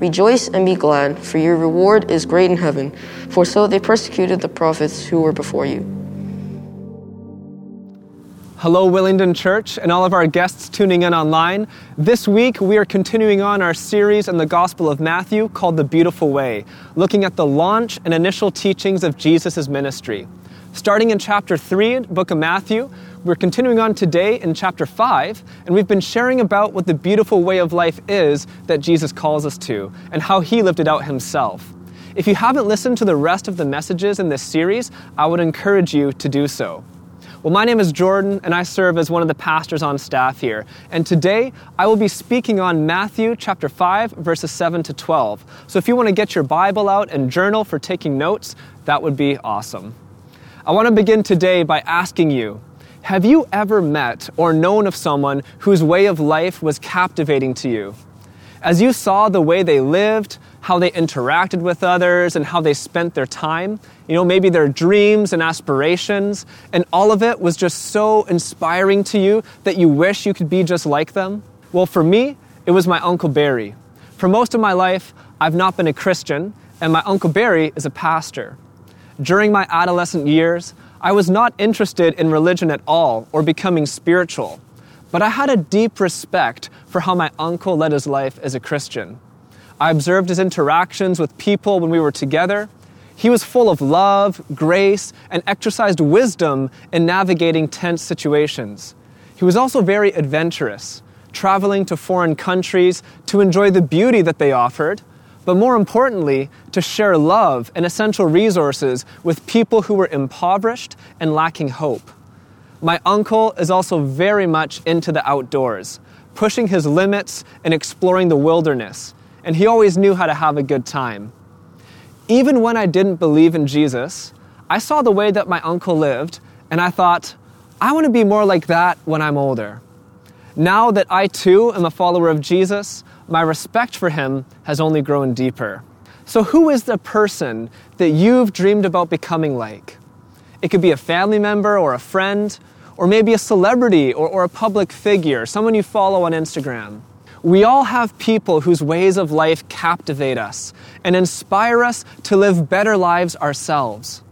Rejoice and be glad, for your reward is great in heaven, for so they persecuted the prophets who were before you. Hello, Willingdon Church, and all of our guests tuning in online. This week, we are continuing on our series in the Gospel of Matthew called The Beautiful Way, looking at the launch and initial teachings of Jesus' ministry. Starting in chapter 3, book of Matthew, we're continuing on today in chapter 5, and we've been sharing about what the beautiful way of life is that Jesus calls us to, and how he lived it out himself. If you haven't listened to the rest of the messages in this series, I would encourage you to do so. Well, my name is Jordan, and I serve as one of the pastors on staff here. And today, I will be speaking on Matthew chapter 5, verses 7 to 12. So if you want to get your Bible out and journal for taking notes, that would be awesome. I want to begin today by asking you have you ever met or known of someone whose way of life was captivating to you? As you saw the way they lived, how they interacted with others, and how they spent their time, you know, maybe their dreams and aspirations, and all of it was just so inspiring to you that you wish you could be just like them? Well, for me, it was my Uncle Barry. For most of my life, I've not been a Christian, and my Uncle Barry is a pastor. During my adolescent years, I was not interested in religion at all or becoming spiritual, but I had a deep respect for how my uncle led his life as a Christian. I observed his interactions with people when we were together. He was full of love, grace, and exercised wisdom in navigating tense situations. He was also very adventurous, traveling to foreign countries to enjoy the beauty that they offered but more importantly, to share love and essential resources with people who were impoverished and lacking hope. My uncle is also very much into the outdoors, pushing his limits and exploring the wilderness, and he always knew how to have a good time. Even when I didn't believe in Jesus, I saw the way that my uncle lived, and I thought, I want to be more like that when I'm older. Now that I too am a follower of Jesus, my respect for him has only grown deeper. So, who is the person that you've dreamed about becoming like? It could be a family member or a friend, or maybe a celebrity or, or a public figure, someone you follow on Instagram. We all have people whose ways of life captivate us and inspire us to live better lives ourselves.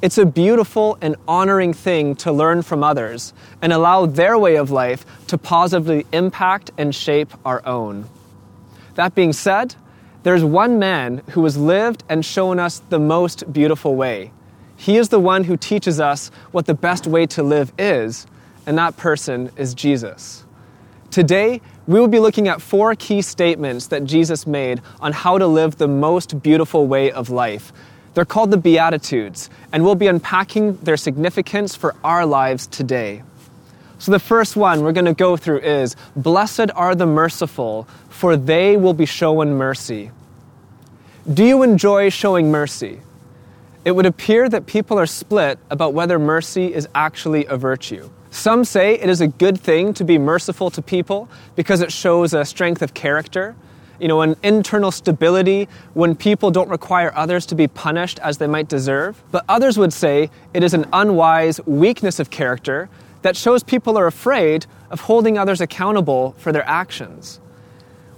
It's a beautiful and honoring thing to learn from others and allow their way of life to positively impact and shape our own. That being said, there's one man who has lived and shown us the most beautiful way. He is the one who teaches us what the best way to live is, and that person is Jesus. Today, we will be looking at four key statements that Jesus made on how to live the most beautiful way of life. They're called the Beatitudes, and we'll be unpacking their significance for our lives today. So, the first one we're going to go through is Blessed are the merciful, for they will be shown mercy. Do you enjoy showing mercy? It would appear that people are split about whether mercy is actually a virtue. Some say it is a good thing to be merciful to people because it shows a strength of character, you know, an internal stability when people don't require others to be punished as they might deserve. But others would say it is an unwise weakness of character that shows people are afraid of holding others accountable for their actions.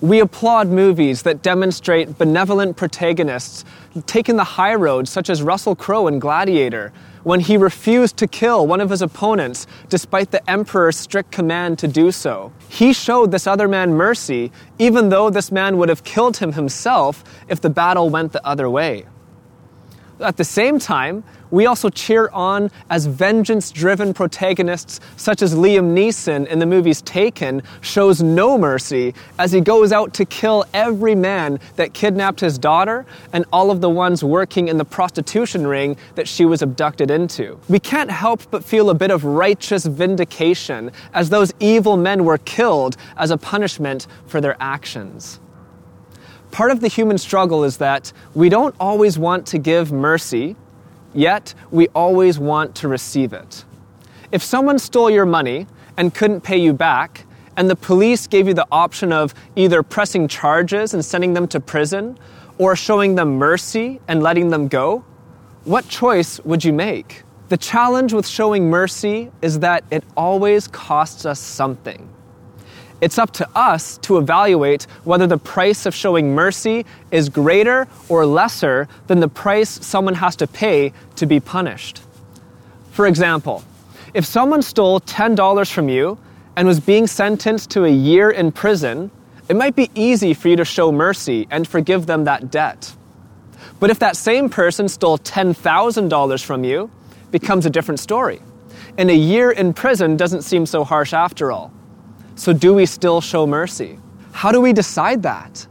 We applaud movies that demonstrate benevolent protagonists taking the high road, such as Russell Crowe in Gladiator, when he refused to kill one of his opponents despite the Emperor's strict command to do so. He showed this other man mercy, even though this man would have killed him himself if the battle went the other way. At the same time, we also cheer on as vengeance driven protagonists such as Liam Neeson in the movies Taken shows no mercy as he goes out to kill every man that kidnapped his daughter and all of the ones working in the prostitution ring that she was abducted into. We can't help but feel a bit of righteous vindication as those evil men were killed as a punishment for their actions. Part of the human struggle is that we don't always want to give mercy yet we always want to receive it. If someone stole your money and couldn't pay you back, and the police gave you the option of either pressing charges and sending them to prison or showing them mercy and letting them go, what choice would you make? The challenge with showing mercy is that it always costs us something. It's up to us to evaluate whether the price of showing mercy is greater or lesser than the price someone has to pay to be punished. For example, if someone stole $10 from you and was being sentenced to a year in prison, it might be easy for you to show mercy and forgive them that debt. But if that same person stole $10,000 from you, it becomes a different story. And a year in prison doesn't seem so harsh after all. So, do we still show mercy? How do we decide that?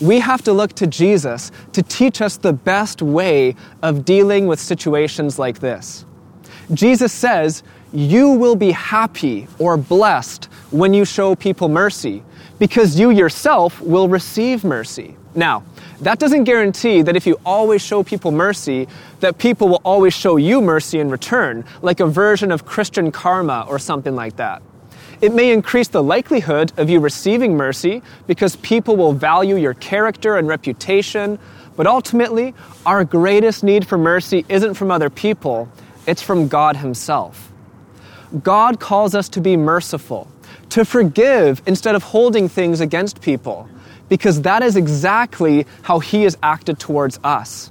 We have to look to Jesus to teach us the best way of dealing with situations like this. Jesus says, You will be happy or blessed when you show people mercy because you yourself will receive mercy. Now, that doesn't guarantee that if you always show people mercy, that people will always show you mercy in return, like a version of Christian karma or something like that. It may increase the likelihood of you receiving mercy because people will value your character and reputation, but ultimately, our greatest need for mercy isn't from other people, it's from God Himself. God calls us to be merciful, to forgive instead of holding things against people, because that is exactly how He has acted towards us.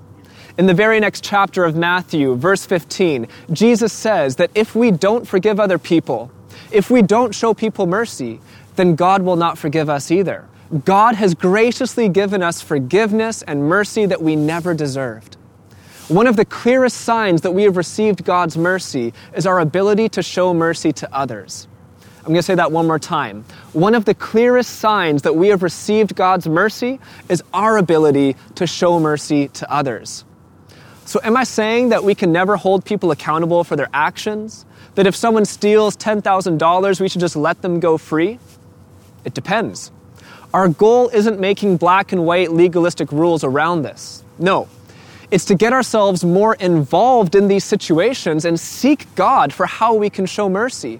In the very next chapter of Matthew, verse 15, Jesus says that if we don't forgive other people, if we don't show people mercy, then God will not forgive us either. God has graciously given us forgiveness and mercy that we never deserved. One of the clearest signs that we have received God's mercy is our ability to show mercy to others. I'm going to say that one more time. One of the clearest signs that we have received God's mercy is our ability to show mercy to others. So, am I saying that we can never hold people accountable for their actions? That if someone steals $10,000, we should just let them go free? It depends. Our goal isn't making black and white legalistic rules around this. No. It's to get ourselves more involved in these situations and seek God for how we can show mercy.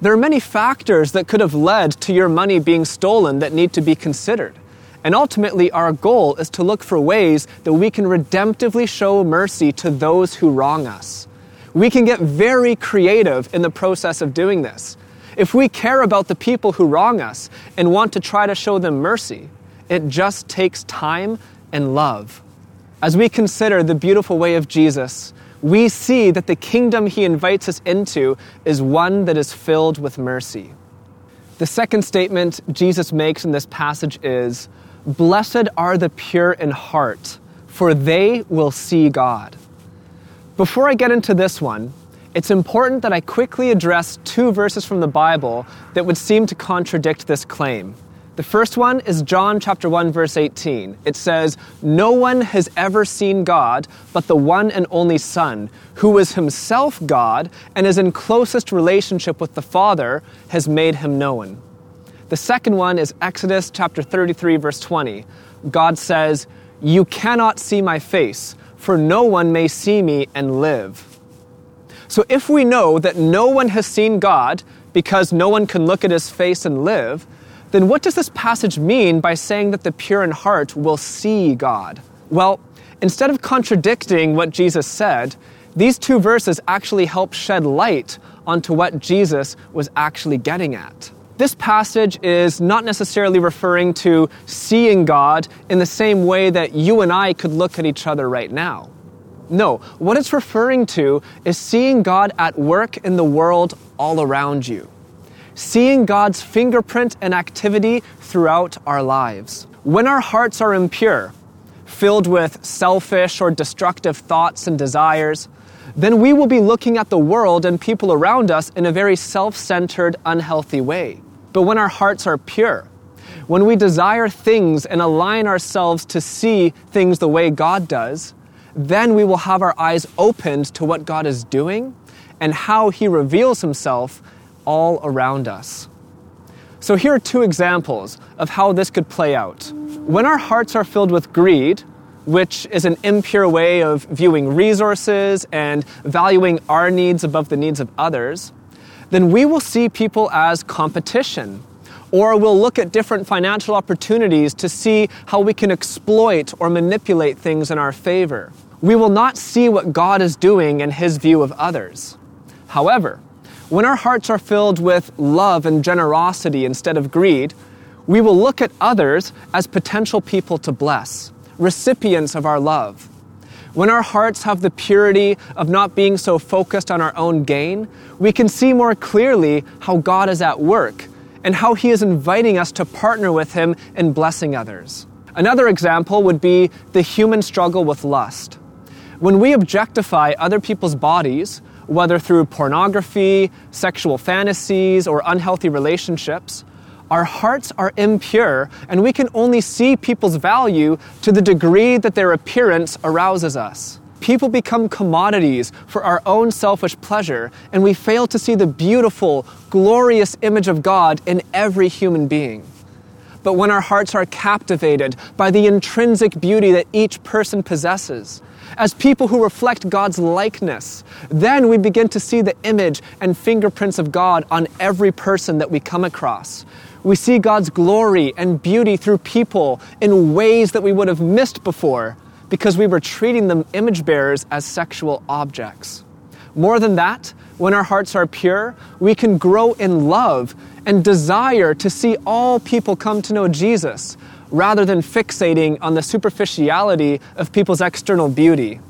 There are many factors that could have led to your money being stolen that need to be considered. And ultimately, our goal is to look for ways that we can redemptively show mercy to those who wrong us. We can get very creative in the process of doing this. If we care about the people who wrong us and want to try to show them mercy, it just takes time and love. As we consider the beautiful way of Jesus, we see that the kingdom he invites us into is one that is filled with mercy. The second statement Jesus makes in this passage is Blessed are the pure in heart, for they will see God. Before I get into this one, it's important that I quickly address two verses from the Bible that would seem to contradict this claim. The first one is John chapter 1 verse 18. It says, "No one has ever seen God but the one and only Son, who is himself God and is in closest relationship with the Father, has made him known." The second one is Exodus chapter 33, verse 20. God says, You cannot see my face, for no one may see me and live. So if we know that no one has seen God because no one can look at his face and live, then what does this passage mean by saying that the pure in heart will see God? Well, instead of contradicting what Jesus said, these two verses actually help shed light onto what Jesus was actually getting at. This passage is not necessarily referring to seeing God in the same way that you and I could look at each other right now. No, what it's referring to is seeing God at work in the world all around you. Seeing God's fingerprint and activity throughout our lives. When our hearts are impure, filled with selfish or destructive thoughts and desires, then we will be looking at the world and people around us in a very self centered, unhealthy way. But when our hearts are pure, when we desire things and align ourselves to see things the way God does, then we will have our eyes opened to what God is doing and how He reveals Himself all around us. So, here are two examples of how this could play out. When our hearts are filled with greed, which is an impure way of viewing resources and valuing our needs above the needs of others, then we will see people as competition. Or we'll look at different financial opportunities to see how we can exploit or manipulate things in our favor. We will not see what God is doing in His view of others. However, when our hearts are filled with love and generosity instead of greed, we will look at others as potential people to bless, recipients of our love. When our hearts have the purity of not being so focused on our own gain, we can see more clearly how God is at work and how He is inviting us to partner with Him in blessing others. Another example would be the human struggle with lust. When we objectify other people's bodies, whether through pornography, sexual fantasies, or unhealthy relationships, our hearts are impure, and we can only see people's value to the degree that their appearance arouses us. People become commodities for our own selfish pleasure, and we fail to see the beautiful, glorious image of God in every human being. But when our hearts are captivated by the intrinsic beauty that each person possesses, as people who reflect God's likeness, then we begin to see the image and fingerprints of God on every person that we come across. We see God's glory and beauty through people in ways that we would have missed before because we were treating them image bearers as sexual objects. More than that, when our hearts are pure, we can grow in love and desire to see all people come to know Jesus rather than fixating on the superficiality of people's external beauty.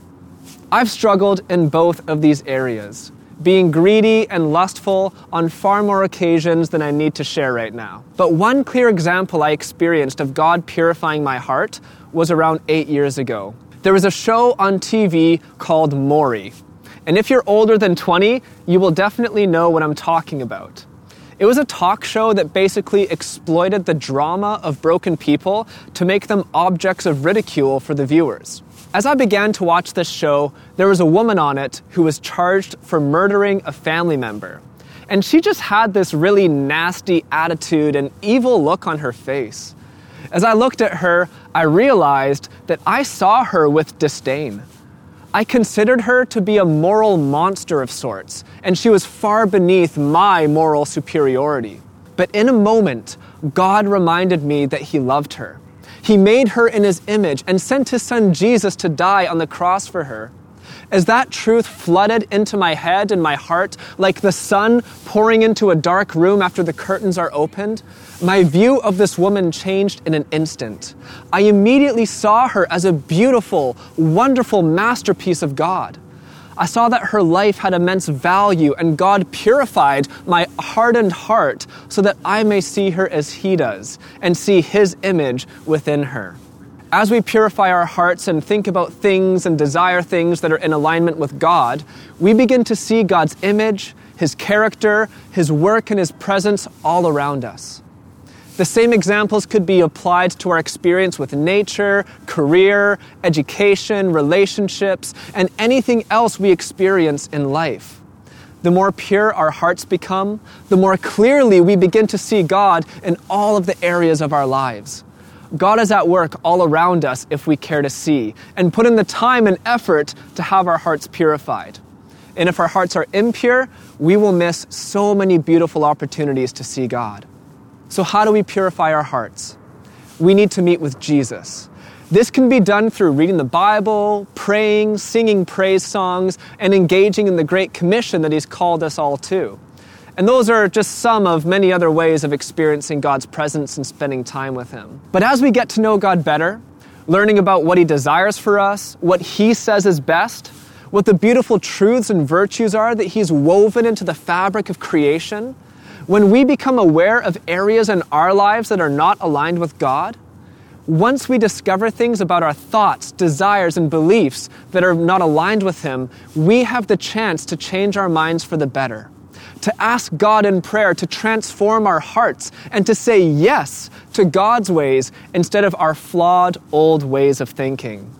I've struggled in both of these areas being greedy and lustful on far more occasions than I need to share right now. But one clear example I experienced of God purifying my heart was around eight years ago. There was a show on TV called Maury. And if you're older than 20, you will definitely know what I'm talking about. It was a talk show that basically exploited the drama of broken people to make them objects of ridicule for the viewers. As I began to watch this show, there was a woman on it who was charged for murdering a family member. And she just had this really nasty attitude and evil look on her face. As I looked at her, I realized that I saw her with disdain. I considered her to be a moral monster of sorts, and she was far beneath my moral superiority. But in a moment, God reminded me that He loved her. He made her in his image and sent his son Jesus to die on the cross for her. As that truth flooded into my head and my heart, like the sun pouring into a dark room after the curtains are opened, my view of this woman changed in an instant. I immediately saw her as a beautiful, wonderful masterpiece of God. I saw that her life had immense value, and God purified my hardened heart so that I may see her as He does and see His image within her. As we purify our hearts and think about things and desire things that are in alignment with God, we begin to see God's image, His character, His work, and His presence all around us. The same examples could be applied to our experience with nature, career, education, relationships, and anything else we experience in life. The more pure our hearts become, the more clearly we begin to see God in all of the areas of our lives. God is at work all around us if we care to see and put in the time and effort to have our hearts purified. And if our hearts are impure, we will miss so many beautiful opportunities to see God. So, how do we purify our hearts? We need to meet with Jesus. This can be done through reading the Bible, praying, singing praise songs, and engaging in the Great Commission that He's called us all to. And those are just some of many other ways of experiencing God's presence and spending time with Him. But as we get to know God better, learning about what He desires for us, what He says is best, what the beautiful truths and virtues are that He's woven into the fabric of creation, when we become aware of areas in our lives that are not aligned with God, once we discover things about our thoughts, desires, and beliefs that are not aligned with Him, we have the chance to change our minds for the better. To ask God in prayer to transform our hearts and to say yes to God's ways instead of our flawed old ways of thinking.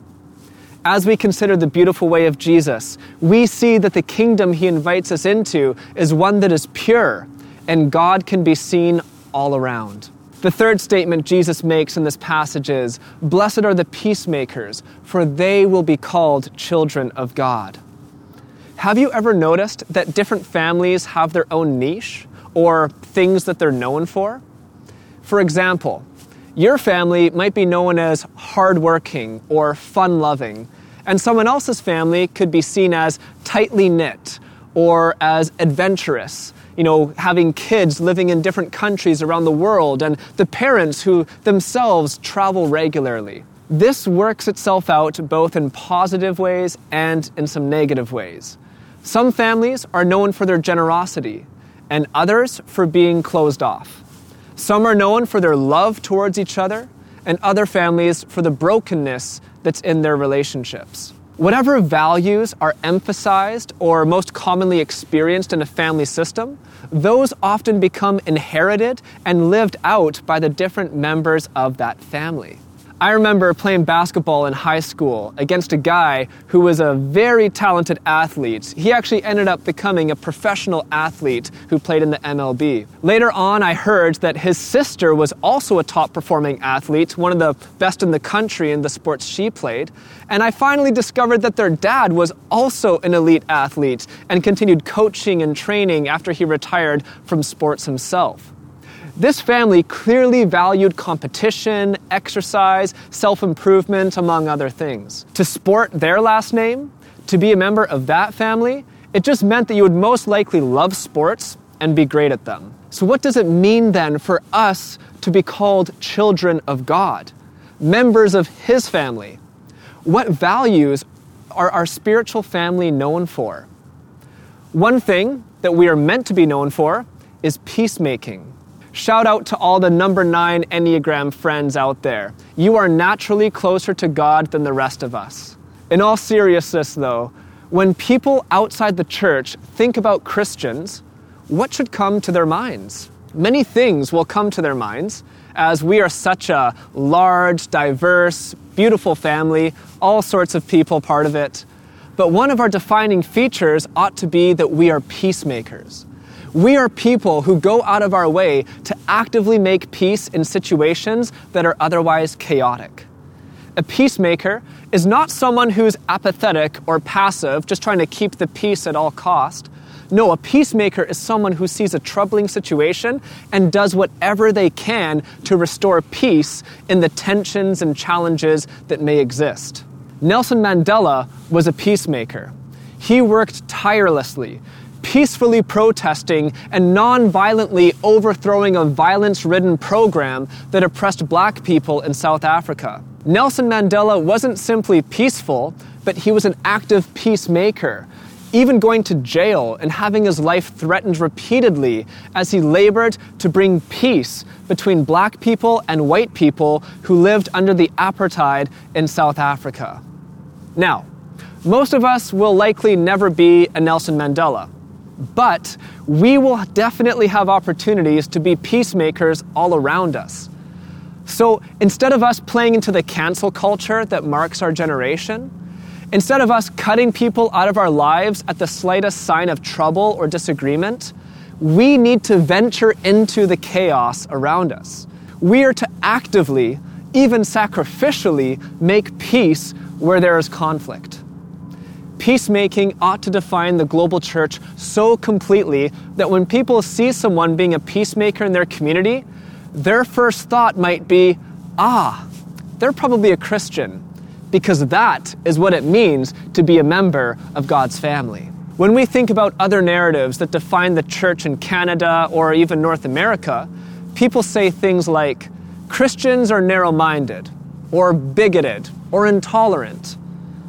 As we consider the beautiful way of Jesus, we see that the kingdom He invites us into is one that is pure and God can be seen all around. The third statement Jesus makes in this passage is Blessed are the peacemakers, for they will be called children of God. Have you ever noticed that different families have their own niche or things that they're known for? For example, your family might be known as hardworking or fun loving, and someone else's family could be seen as tightly knit or as adventurous you know, having kids living in different countries around the world and the parents who themselves travel regularly. This works itself out both in positive ways and in some negative ways. Some families are known for their generosity, and others for being closed off. Some are known for their love towards each other, and other families for the brokenness that's in their relationships. Whatever values are emphasized or most commonly experienced in a family system, those often become inherited and lived out by the different members of that family. I remember playing basketball in high school against a guy who was a very talented athlete. He actually ended up becoming a professional athlete who played in the MLB. Later on, I heard that his sister was also a top performing athlete, one of the best in the country in the sports she played. And I finally discovered that their dad was also an elite athlete and continued coaching and training after he retired from sports himself. This family clearly valued competition, exercise, self improvement, among other things. To sport their last name, to be a member of that family, it just meant that you would most likely love sports and be great at them. So, what does it mean then for us to be called children of God, members of His family? What values are our spiritual family known for? One thing that we are meant to be known for is peacemaking. Shout out to all the number nine Enneagram friends out there. You are naturally closer to God than the rest of us. In all seriousness, though, when people outside the church think about Christians, what should come to their minds? Many things will come to their minds, as we are such a large, diverse, beautiful family, all sorts of people part of it. But one of our defining features ought to be that we are peacemakers. We are people who go out of our way to actively make peace in situations that are otherwise chaotic. A peacemaker is not someone who's apathetic or passive, just trying to keep the peace at all cost. No, a peacemaker is someone who sees a troubling situation and does whatever they can to restore peace in the tensions and challenges that may exist. Nelson Mandela was a peacemaker. He worked tirelessly peacefully protesting and non violently overthrowing a violence ridden program that oppressed black people in South Africa. Nelson Mandela wasn't simply peaceful, but he was an active peacemaker, even going to jail and having his life threatened repeatedly as he labored to bring peace between black people and white people who lived under the apartheid in South Africa. Now, most of us will likely never be a Nelson Mandela. But we will definitely have opportunities to be peacemakers all around us. So instead of us playing into the cancel culture that marks our generation, instead of us cutting people out of our lives at the slightest sign of trouble or disagreement, we need to venture into the chaos around us. We are to actively, even sacrificially, make peace where there is conflict. Peacemaking ought to define the global church so completely that when people see someone being a peacemaker in their community, their first thought might be, ah, they're probably a Christian, because that is what it means to be a member of God's family. When we think about other narratives that define the church in Canada or even North America, people say things like, Christians are narrow minded, or bigoted, or intolerant.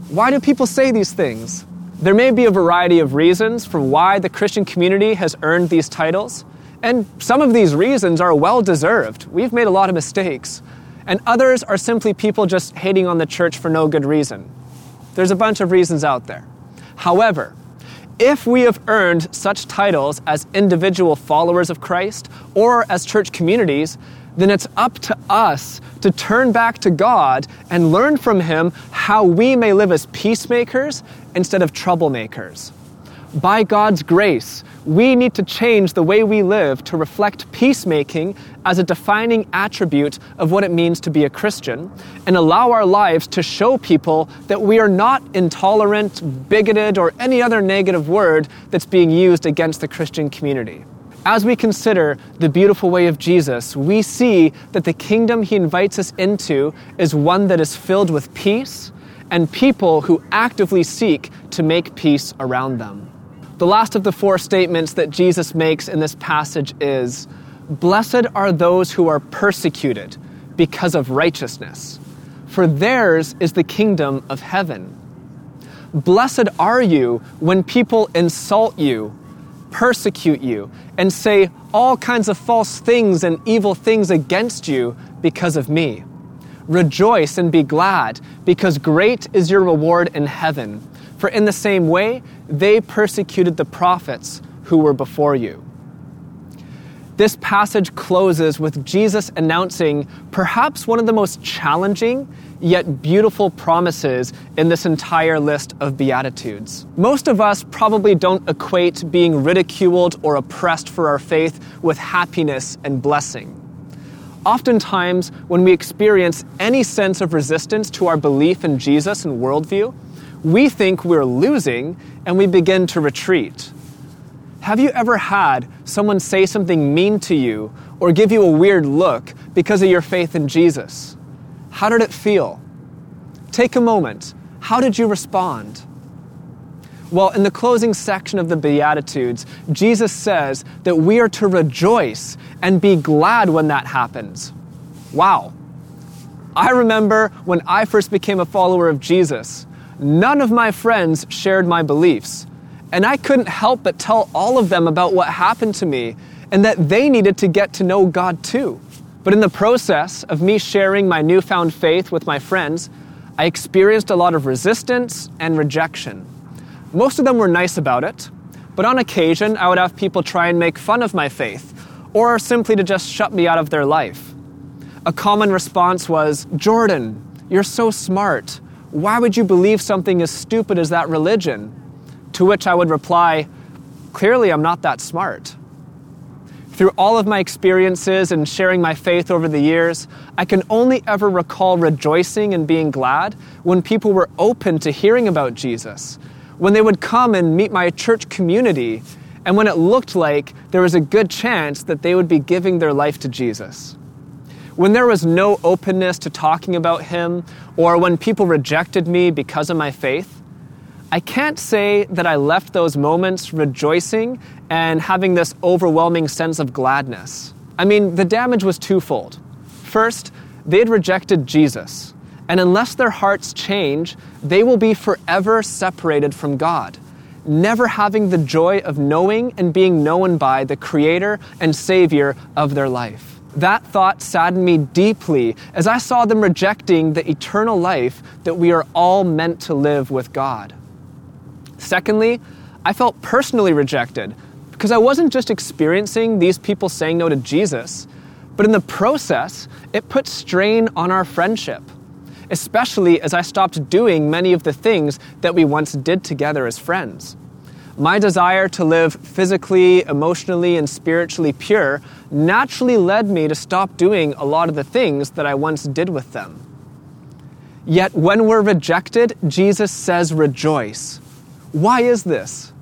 Why do people say these things? There may be a variety of reasons for why the Christian community has earned these titles, and some of these reasons are well deserved. We've made a lot of mistakes. And others are simply people just hating on the church for no good reason. There's a bunch of reasons out there. However, if we have earned such titles as individual followers of Christ or as church communities, then it's up to us to turn back to God and learn from Him how we may live as peacemakers instead of troublemakers. By God's grace, we need to change the way we live to reflect peacemaking as a defining attribute of what it means to be a Christian and allow our lives to show people that we are not intolerant, bigoted, or any other negative word that's being used against the Christian community. As we consider the beautiful way of Jesus, we see that the kingdom he invites us into is one that is filled with peace and people who actively seek to make peace around them. The last of the four statements that Jesus makes in this passage is Blessed are those who are persecuted because of righteousness, for theirs is the kingdom of heaven. Blessed are you when people insult you persecute you and say all kinds of false things and evil things against you because of me. Rejoice and be glad, because great is your reward in heaven. For in the same way, they persecuted the prophets who were before you. This passage closes with Jesus announcing perhaps one of the most challenging yet beautiful promises in this entire list of Beatitudes. Most of us probably don't equate being ridiculed or oppressed for our faith with happiness and blessing. Oftentimes, when we experience any sense of resistance to our belief in Jesus and worldview, we think we're losing and we begin to retreat. Have you ever had someone say something mean to you or give you a weird look because of your faith in Jesus? How did it feel? Take a moment. How did you respond? Well, in the closing section of the Beatitudes, Jesus says that we are to rejoice and be glad when that happens. Wow. I remember when I first became a follower of Jesus, none of my friends shared my beliefs, and I couldn't help but tell all of them about what happened to me and that they needed to get to know God too. But in the process of me sharing my newfound faith with my friends, I experienced a lot of resistance and rejection. Most of them were nice about it, but on occasion I would have people try and make fun of my faith, or simply to just shut me out of their life. A common response was, Jordan, you're so smart. Why would you believe something as stupid as that religion? To which I would reply, Clearly, I'm not that smart. Through all of my experiences and sharing my faith over the years, I can only ever recall rejoicing and being glad when people were open to hearing about Jesus, when they would come and meet my church community, and when it looked like there was a good chance that they would be giving their life to Jesus. When there was no openness to talking about Him, or when people rejected me because of my faith, I can't say that I left those moments rejoicing and having this overwhelming sense of gladness. I mean, the damage was twofold. First, they had rejected Jesus, and unless their hearts change, they will be forever separated from God, never having the joy of knowing and being known by the Creator and Savior of their life. That thought saddened me deeply as I saw them rejecting the eternal life that we are all meant to live with God. Secondly, I felt personally rejected because I wasn't just experiencing these people saying no to Jesus, but in the process, it put strain on our friendship, especially as I stopped doing many of the things that we once did together as friends. My desire to live physically, emotionally, and spiritually pure naturally led me to stop doing a lot of the things that I once did with them. Yet when we're rejected, Jesus says, rejoice. Why is this?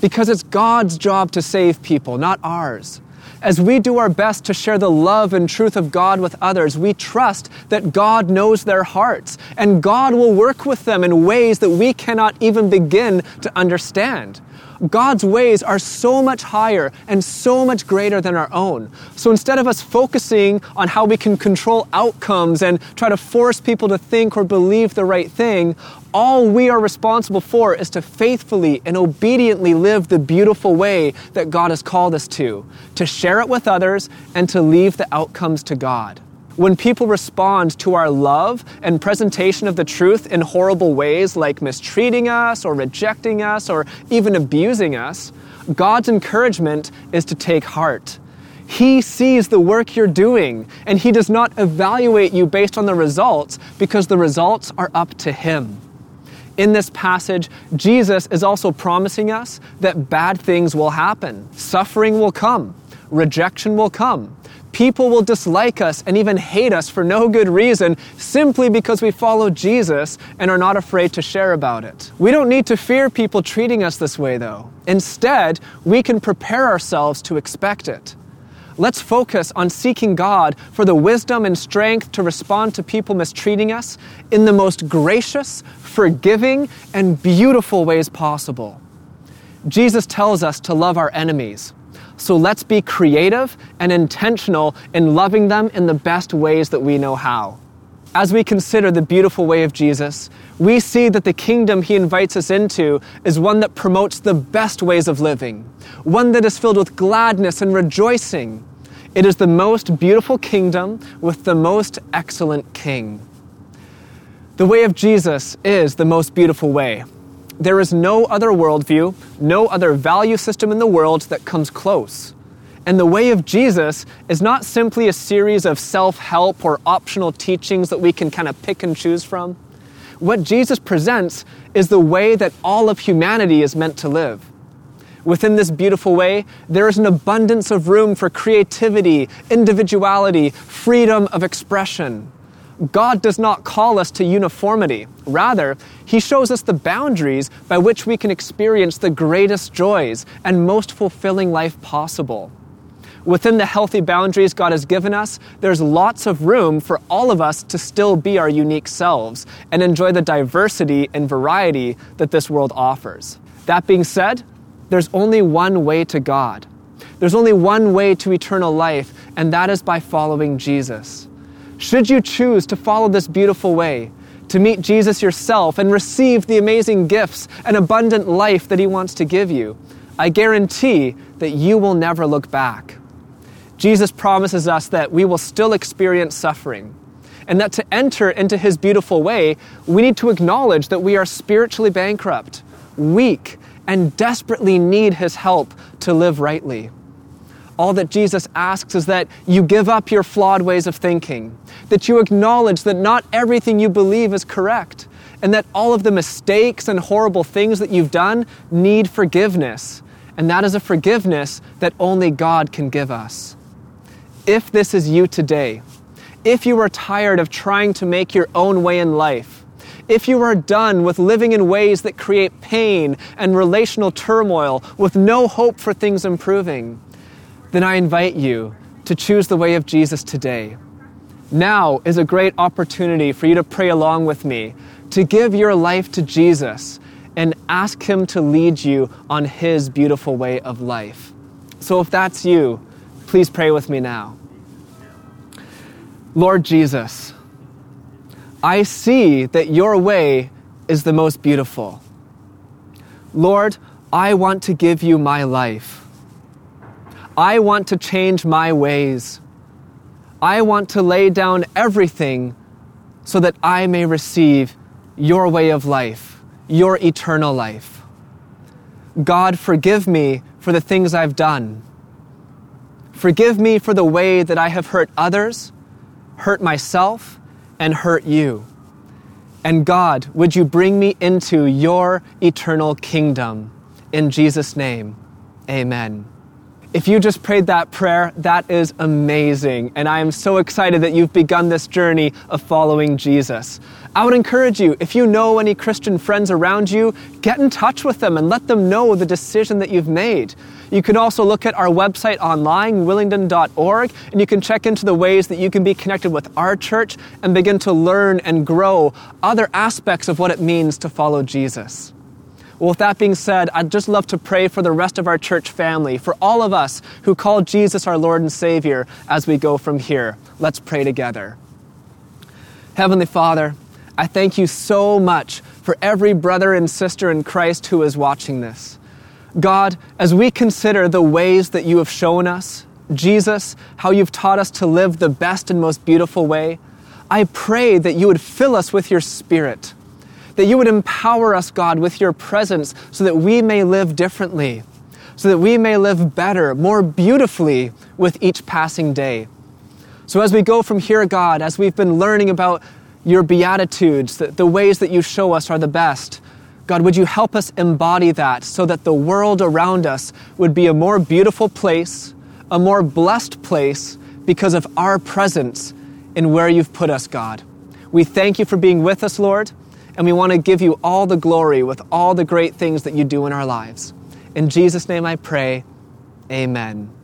because it's God's job to save people, not ours. As we do our best to share the love and truth of God with others, we trust that God knows their hearts and God will work with them in ways that we cannot even begin to understand. God's ways are so much higher and so much greater than our own. So instead of us focusing on how we can control outcomes and try to force people to think or believe the right thing, all we are responsible for is to faithfully and obediently live the beautiful way that God has called us to, to share it with others and to leave the outcomes to God. When people respond to our love and presentation of the truth in horrible ways, like mistreating us or rejecting us or even abusing us, God's encouragement is to take heart. He sees the work you're doing, and He does not evaluate you based on the results because the results are up to Him. In this passage, Jesus is also promising us that bad things will happen, suffering will come, rejection will come. People will dislike us and even hate us for no good reason simply because we follow Jesus and are not afraid to share about it. We don't need to fear people treating us this way, though. Instead, we can prepare ourselves to expect it. Let's focus on seeking God for the wisdom and strength to respond to people mistreating us in the most gracious, forgiving, and beautiful ways possible. Jesus tells us to love our enemies. So let's be creative and intentional in loving them in the best ways that we know how. As we consider the beautiful way of Jesus, we see that the kingdom he invites us into is one that promotes the best ways of living, one that is filled with gladness and rejoicing. It is the most beautiful kingdom with the most excellent king. The way of Jesus is the most beautiful way. There is no other worldview, no other value system in the world that comes close. And the way of Jesus is not simply a series of self help or optional teachings that we can kind of pick and choose from. What Jesus presents is the way that all of humanity is meant to live. Within this beautiful way, there is an abundance of room for creativity, individuality, freedom of expression. God does not call us to uniformity. Rather, He shows us the boundaries by which we can experience the greatest joys and most fulfilling life possible. Within the healthy boundaries God has given us, there's lots of room for all of us to still be our unique selves and enjoy the diversity and variety that this world offers. That being said, there's only one way to God. There's only one way to eternal life, and that is by following Jesus. Should you choose to follow this beautiful way, to meet Jesus yourself and receive the amazing gifts and abundant life that He wants to give you, I guarantee that you will never look back. Jesus promises us that we will still experience suffering, and that to enter into His beautiful way, we need to acknowledge that we are spiritually bankrupt, weak, and desperately need His help to live rightly. All that Jesus asks is that you give up your flawed ways of thinking, that you acknowledge that not everything you believe is correct, and that all of the mistakes and horrible things that you've done need forgiveness. And that is a forgiveness that only God can give us. If this is you today, if you are tired of trying to make your own way in life, if you are done with living in ways that create pain and relational turmoil with no hope for things improving, then I invite you to choose the way of Jesus today. Now is a great opportunity for you to pray along with me, to give your life to Jesus and ask Him to lead you on His beautiful way of life. So if that's you, please pray with me now. Lord Jesus, I see that your way is the most beautiful. Lord, I want to give you my life. I want to change my ways. I want to lay down everything so that I may receive your way of life, your eternal life. God, forgive me for the things I've done. Forgive me for the way that I have hurt others, hurt myself, and hurt you. And God, would you bring me into your eternal kingdom? In Jesus' name, amen. If you just prayed that prayer, that is amazing. And I am so excited that you've begun this journey of following Jesus. I would encourage you, if you know any Christian friends around you, get in touch with them and let them know the decision that you've made. You can also look at our website online, willingdon.org, and you can check into the ways that you can be connected with our church and begin to learn and grow other aspects of what it means to follow Jesus. Well, with that being said, I'd just love to pray for the rest of our church family, for all of us who call Jesus our Lord and Savior as we go from here. Let's pray together. Heavenly Father, I thank you so much for every brother and sister in Christ who is watching this. God, as we consider the ways that you have shown us, Jesus, how you've taught us to live the best and most beautiful way, I pray that you would fill us with your Spirit that you would empower us, God, with your presence so that we may live differently, so that we may live better, more beautifully with each passing day. So as we go from here, God, as we've been learning about your beatitudes, the, the ways that you show us are the best, God, would you help us embody that so that the world around us would be a more beautiful place, a more blessed place because of our presence in where you've put us, God. We thank you for being with us, Lord, and we want to give you all the glory with all the great things that you do in our lives. In Jesus' name I pray, amen.